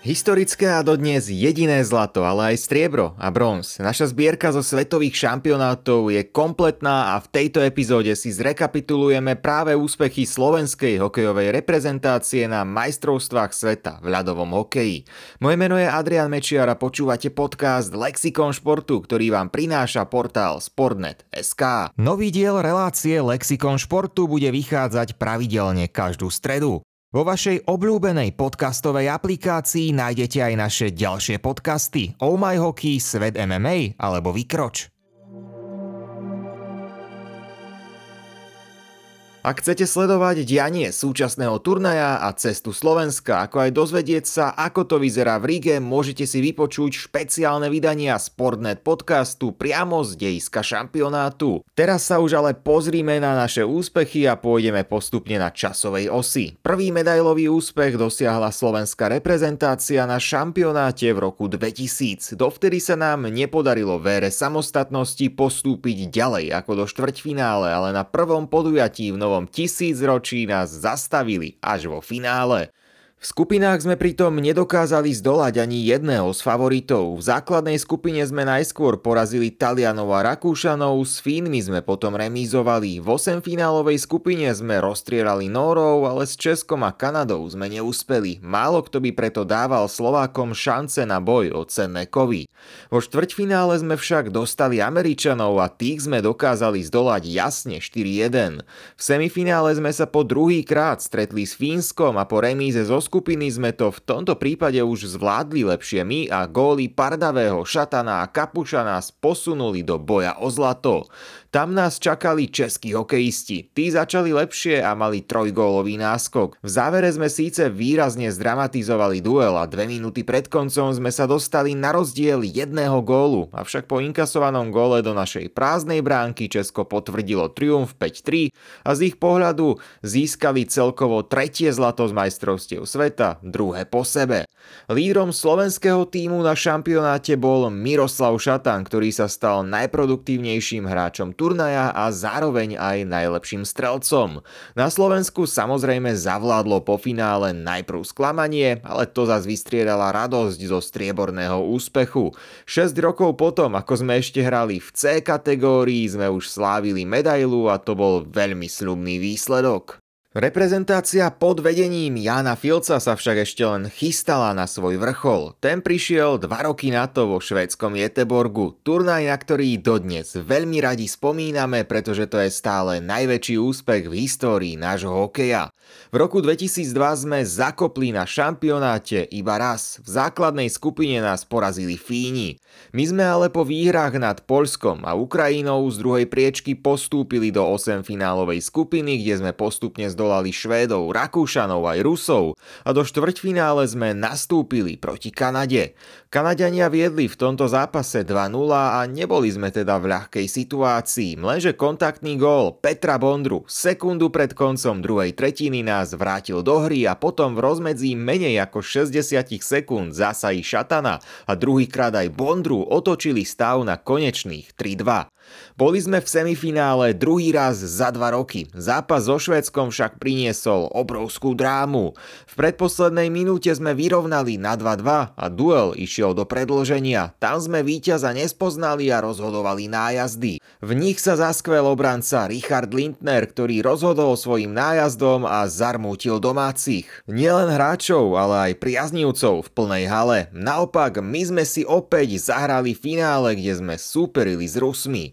Historické a dodnes jediné zlato, ale aj striebro a bronz. Naša zbierka zo svetových šampionátov je kompletná a v tejto epizóde si zrekapitulujeme práve úspechy slovenskej hokejovej reprezentácie na majstrovstvách sveta v ľadovom hokeji. Moje meno je Adrian Mečiar a počúvate podcast Lexikon športu, ktorý vám prináša portál Sportnet.sk. Nový diel relácie Lexikon športu bude vychádzať pravidelne každú stredu. Vo vašej obľúbenej podcastovej aplikácii nájdete aj naše ďalšie podcasty Oh My Hockey, Svet MMA alebo Vykroč. Ak chcete sledovať dianie súčasného turnaja a cestu Slovenska, ako aj dozvedieť sa, ako to vyzerá v Ríge, môžete si vypočuť špeciálne vydania Sportnet podcastu priamo z dejiska šampionátu. Teraz sa už ale pozrime na naše úspechy a pôjdeme postupne na časovej osi. Prvý medailový úspech dosiahla slovenská reprezentácia na šampionáte v roku 2000. Dovtedy sa nám nepodarilo vére samostatnosti postúpiť ďalej ako do štvrťfinále, ale na prvom podujatí v Novom tisícročí nás zastavili až vo finále. V skupinách sme pritom nedokázali zdolať ani jedného z favoritov. V základnej skupine sme najskôr porazili Talianov a Rakúšanov, s Fínmi sme potom remízovali. V 8 finálovej skupine sme rozstrierali Norov, ale s Českom a Kanadou sme neúspeli. Málo kto by preto dával Slovákom šance na boj o cenné kovy. Vo štvrťfinále sme však dostali Američanov a tých sme dokázali zdolať jasne 4-1. V semifinále sme sa po druhý krát stretli s Fínskom a po remíze zo skupiny sme to v tomto prípade už zvládli lepšie my a góly Pardavého, Šatana a Kapuša nás posunuli do boja o zlato. Tam nás čakali českí hokejisti. Tí začali lepšie a mali trojgólový náskok. V závere sme síce výrazne zdramatizovali duel a dve minúty pred koncom sme sa dostali na rozdiel jedného gólu, avšak po inkasovanom góle do našej prázdnej bránky Česko potvrdilo triumf 5-3 a z ich pohľadu získali celkovo tretie zlato z majstrovstiev sveta, druhé po sebe. Lídrom slovenského týmu na šampionáte bol Miroslav Šatan, ktorý sa stal najproduktívnejším hráčom turnaja a zároveň aj najlepším strelcom. Na Slovensku samozrejme zavládlo po finále najprv sklamanie, ale to zase vystriedala radosť zo strieborného úspechu. 6 rokov potom, ako sme ešte hrali v C kategórii, sme už slávili medailu a to bol veľmi slubný výsledok. Reprezentácia pod vedením Jana Filca sa však ešte len chystala na svoj vrchol. Ten prišiel dva roky na to vo švédskom Jeteborgu, turnaj, na ktorý dodnes veľmi radi spomíname, pretože to je stále najväčší úspech v histórii nášho hokeja. V roku 2002 sme zakopli na šampionáte iba raz. V základnej skupine nás porazili Fíni. My sme ale po výhrách nad Polskom a Ukrajinou z druhej priečky postúpili do 8 finálovej skupiny, kde sme postupne zdolali Švédov, Rakúšanov aj Rusov a do štvrťfinále sme nastúpili proti Kanade. Kanadiania viedli v tomto zápase 2-0 a neboli sme teda v ľahkej situácii, lenže kontaktný gól Petra Bondru sekundu pred koncom druhej tretiny nás vrátil do hry a potom v rozmedzí menej ako 60 sekúnd zásahy Šatana a druhýkrát aj Bondru otočili stav na konečných 3-2. Boli sme v semifinále druhý raz za dva roky. Zápas so Švédskom však priniesol obrovskú drámu. V predposlednej minúte sme vyrovnali na 2-2 a duel išiel do predloženia. Tam sme víťaza nespoznali a rozhodovali nájazdy. V nich sa zaskvel obranca Richard Lindner, ktorý rozhodol svojim nájazdom a zarmútil domácich. Nielen hráčov, ale aj priaznivcov v plnej hale. Naopak, my sme si opäť zahrali finále, kde sme súperili s Rusmi.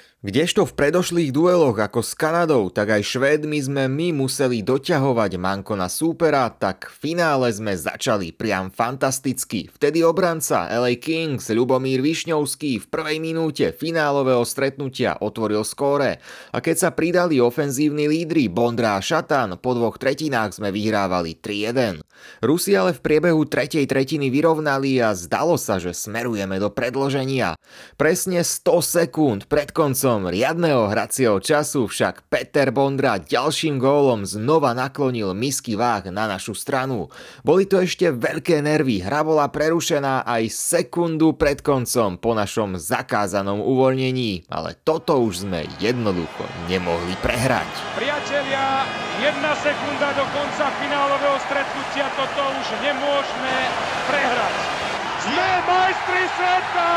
Kdežto v predošlých dueloch ako s Kanadou, tak aj Švédmi sme my museli doťahovať manko na súpera, tak v finále sme začali priam fantasticky. Vtedy obranca LA Kings Ľubomír Višňovský v prvej minúte finálového stretnutia otvoril skóre a keď sa pridali ofenzívni lídry Bondra a Šatan, po dvoch tretinách sme vyhrávali 3-1. Rusi ale v priebehu tretej tretiny vyrovnali a zdalo sa, že smerujeme do predloženia. Presne 100 sekúnd pred koncom Koncom riadného hracieho času však Peter Bondra ďalším gólom znova naklonil misky váh na našu stranu. Boli to ešte veľké nervy, hra bola prerušená aj sekundu pred koncom po našom zakázanom uvoľnení, ale toto už sme jednoducho nemohli prehrať. Priatelia, Jedna sekunda do konca finálového stretnutia, toto už nemôžeme prehrať. Sme majstri sveta!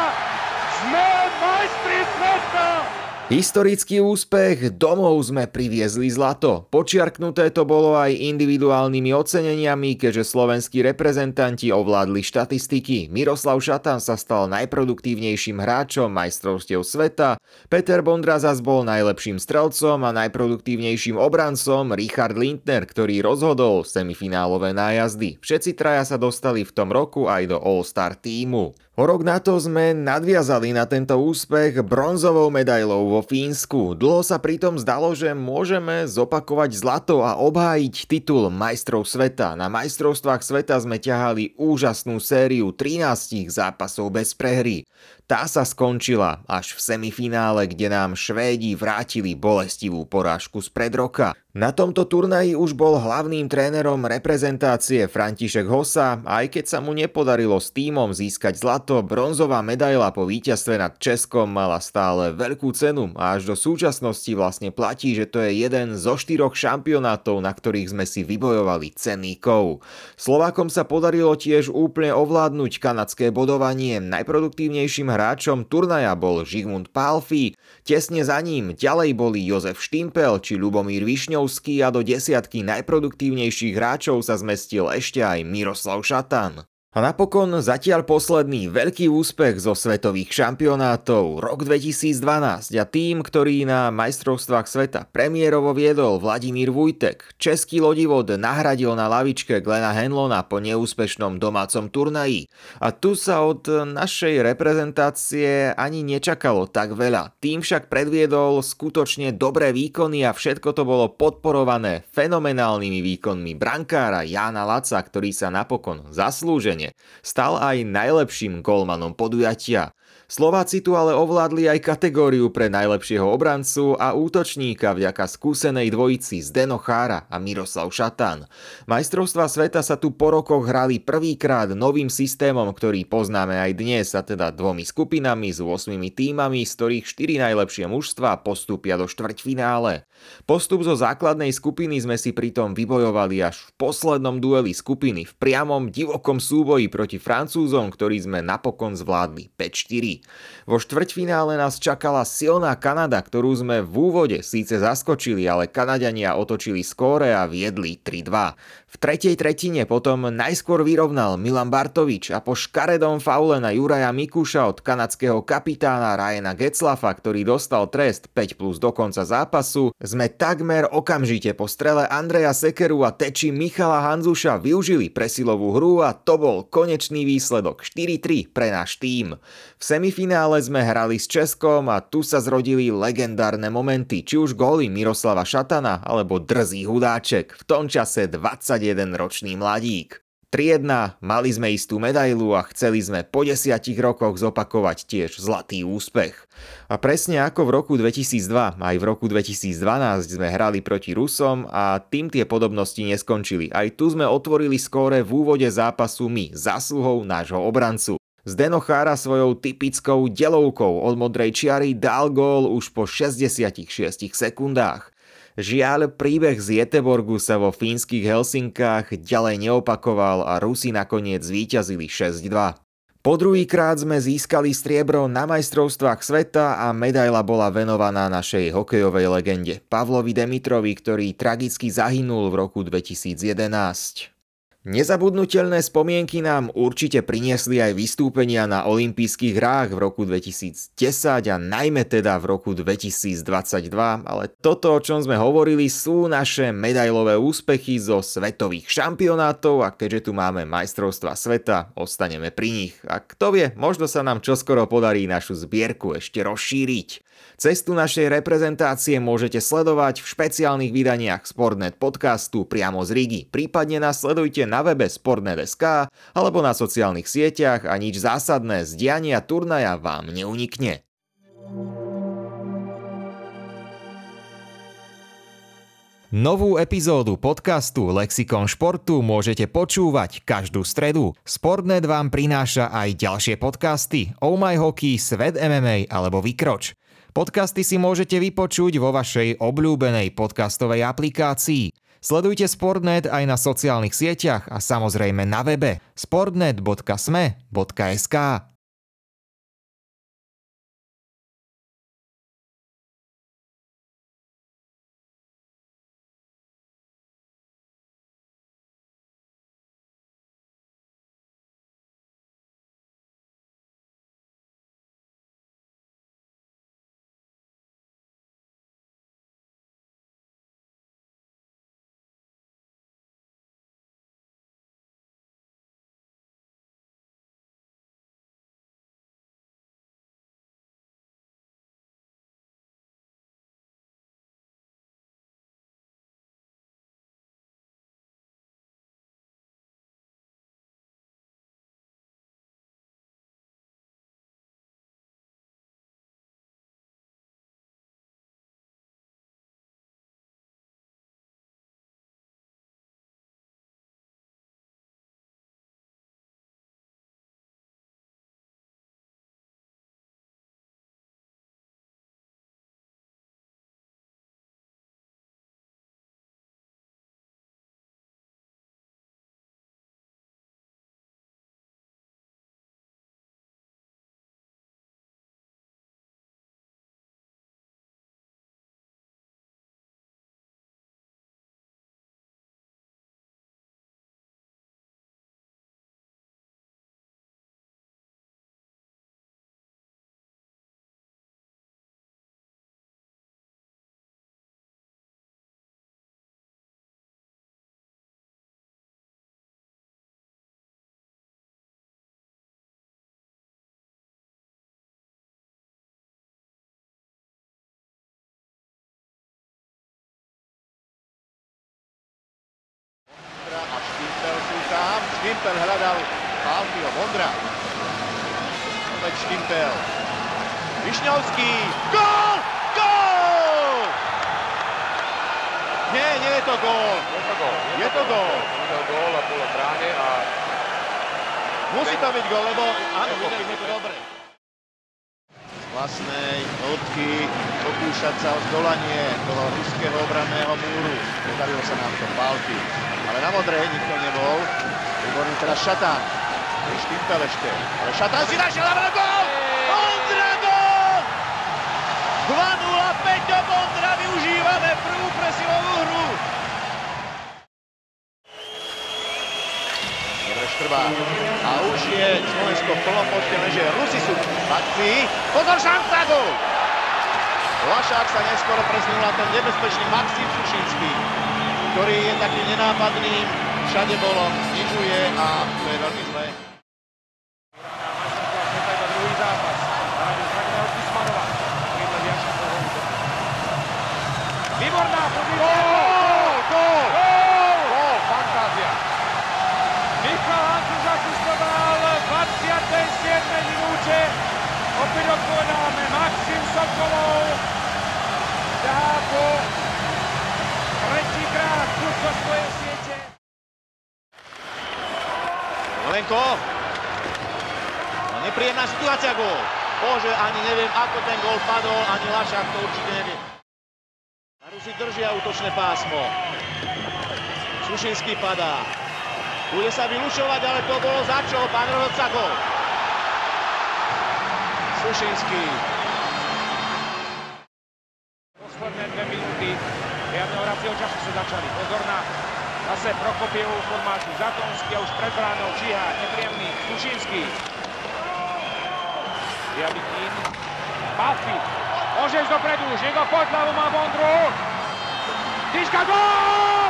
Sme majstri sveta! Historický úspech, domov sme priviezli zlato. Počiarknuté to bolo aj individuálnymi oceneniami, keďže slovenskí reprezentanti ovládli štatistiky. Miroslav Šatan sa stal najproduktívnejším hráčom majstrovstiev sveta, Peter Bondra zas bol najlepším strelcom a najproduktívnejším obrancom Richard Lindner, ktorý rozhodol semifinálové nájazdy. Všetci traja sa dostali v tom roku aj do All-Star týmu. O rok na to sme nadviazali na tento úspech bronzovou medailou vo Fínsku. Dlho sa pritom zdalo, že môžeme zopakovať zlato a obhájiť titul majstrov sveta. Na majstrovstvách sveta sme ťahali úžasnú sériu 13 zápasov bez prehry. Tá sa skončila až v semifinále, kde nám Švédi vrátili bolestivú porážku z pred roka. Na tomto turnaji už bol hlavným trénerom reprezentácie František Hosa, aj keď sa mu nepodarilo s týmom získať zlato, bronzová medaila po víťazstve nad Českom mala stále veľkú cenu a až do súčasnosti vlastne platí, že to je jeden zo štyroch šampionátov, na ktorých sme si vybojovali cenný kov. Slovákom sa podarilo tiež úplne ovládnuť kanadské bodovanie. Najproduktívnejším hráčom turnaja bol Žigmund Pálfi, tesne za ním ďalej boli Jozef Štimpel či Lubomír Višňov Liptovský a do desiatky najproduktívnejších hráčov sa zmestil ešte aj Miroslav Šatan. A napokon zatiaľ posledný veľký úspech zo svetových šampionátov, rok 2012 a tým, ktorý na majstrovstvách sveta premiérovo viedol Vladimír Vujtek. Český lodivod nahradil na lavičke Glena Henlona po neúspešnom domácom turnaji. A tu sa od našej reprezentácie ani nečakalo tak veľa. Tým však predviedol skutočne dobré výkony a všetko to bolo podporované fenomenálnymi výkonmi brankára Jána Laca, ktorý sa napokon zaslúžene Stal aj najlepším golmanom podujatia. Slováci tu ale ovládli aj kategóriu pre najlepšieho obrancu a útočníka vďaka skúsenej dvojici Zdeno Chára a Miroslav Šatán. Majstrovstva sveta sa tu po rokoch hrali prvýkrát novým systémom, ktorý poznáme aj dnes, a teda dvomi skupinami s 8 týmami, z ktorých 4 najlepšie mužstva postupia do štvrťfinále. Postup zo základnej skupiny sme si pritom vybojovali až v poslednom dueli skupiny v priamom divokom súboji proti Francúzom, ktorý sme napokon zvládli 5-4. Vo štvrťfinále nás čakala silná Kanada, ktorú sme v úvode síce zaskočili, ale Kanadania otočili skóre a viedli 3-2. V tretej tretine potom najskôr vyrovnal Milan Bartovič a po škaredom faule na Juraja Mikuša od kanadského kapitána Ryana Getzlafa, ktorý dostal trest 5 plus do konca zápasu, sme takmer okamžite po strele Andreja Sekeru a teči Michala Hanzuša využili presilovú hru a to bol konečný výsledok 4-3 pre náš tým. V semifinále sme hrali s Českom a tu sa zrodili legendárne momenty, či už góly Miroslava Šatana alebo drzý hudáček, v tom čase 20 21-ročný mladík. 3-1, mali sme istú medailu a chceli sme po desiatich rokoch zopakovať tiež zlatý úspech. A presne ako v roku 2002, aj v roku 2012 sme hrali proti Rusom a tým tie podobnosti neskončili. Aj tu sme otvorili skóre v úvode zápasu my, zásluhou nášho obrancu. Zdeno Chára svojou typickou delovkou od modrej čiary dal gól už po 66 sekundách. Žiaľ, príbeh z Jeteborgu sa vo fínskych Helsinkách ďalej neopakoval a Rusi nakoniec zvíťazili 6-2. Po druhýkrát sme získali striebro na majstrovstvách sveta a medaila bola venovaná našej hokejovej legende Pavlovi Demitrovi, ktorý tragicky zahynul v roku 2011. Nezabudnutelné spomienky nám určite priniesli aj vystúpenia na olympijských hrách v roku 2010 a najmä teda v roku 2022, ale toto, o čom sme hovorili, sú naše medailové úspechy zo svetových šampionátov a keďže tu máme majstrovstva sveta, ostaneme pri nich. A kto vie, možno sa nám čoskoro podarí našu zbierku ešte rozšíriť. Cestu našej reprezentácie môžete sledovať v špeciálnych vydaniach Sportnet podcastu priamo z Rigi. Prípadne nás sledujte na webe Sportnet.sk alebo na sociálnych sieťach a nič zásadné z diania turnaja vám neunikne. Novú epizódu podcastu Lexikon športu môžete počúvať každú stredu. Sportnet vám prináša aj ďalšie podcasty Oh My Hockey, Svet MMA alebo Vykroč. Podcasty si môžete vypočuť vo vašej obľúbenej podcastovej aplikácii. Sledujte Sportnet aj na sociálnych sieťach a samozrejme na webe sportnet.sme.sk. Štimpel hľadal Pálkyho Vondra. Opäť Štimpel. Višňovský. Gól! Gól! Nie, nie je to gól. Je to gól. Je to gól. Je to gól a bolo bráne a... Musí to byť gól, lebo áno, videli sme to dobre. Vlastnej hĺbky pokúšať sa o zdolanie toho ruského obranného múru. Podarilo sa nám to Pálky. Ale na modrej nikto nebol. Výborný teraz Šatán. Štimpel ešte. Ale Šatán si našiel na gól! Ondra gól! 2-0 Peťo Bondra využívame prvú presilovú hru. Dobre Štrbá. A už je Slovensko v plnom počte, lenže Rusi sú v akcii. Pozor, šanca, gól! Lašák sa neskoro presnul na ten nebezpečný Maxim Sušinský, ktorý je taký nenápadný, všade bolo, znižuje a to je veľmi zlé. Lenko. No, nepríjemná situácia gól. Bože, ani neviem, ako ten gól padol, ani Lašák to určite nevie. A Rusi držia útočné pásmo. Sušinský padá. Bude sa vylučovať, ale to bolo za čo? Pán rozhodca gól. Sušinský. Posledné dve minúty riadneho hracieho času sa začali. Pozor na zase Prokopievú formáciu. Zatonský a už pred bránou číha nepríjemný Sušinský. Javitín. Bafi. Ísť dopredu. Žigo pod hlavu má Vondru. Tyška gól!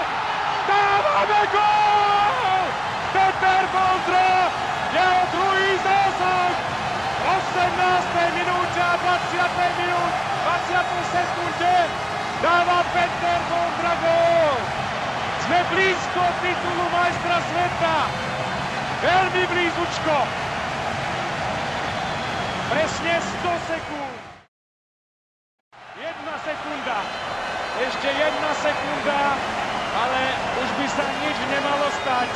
Dávame gól! Peter Vondra! Jeho druhý zásah! 18. minúte a 20. minút, 20. sekunde dáva Peter Vondra gól. Sme blízko titulu majstra sveta. Veľmi blízučko. Presne 100 sekúnd. Jedna sekunda. Ešte jedna sekunda, ale už by sa nič nemalo stať.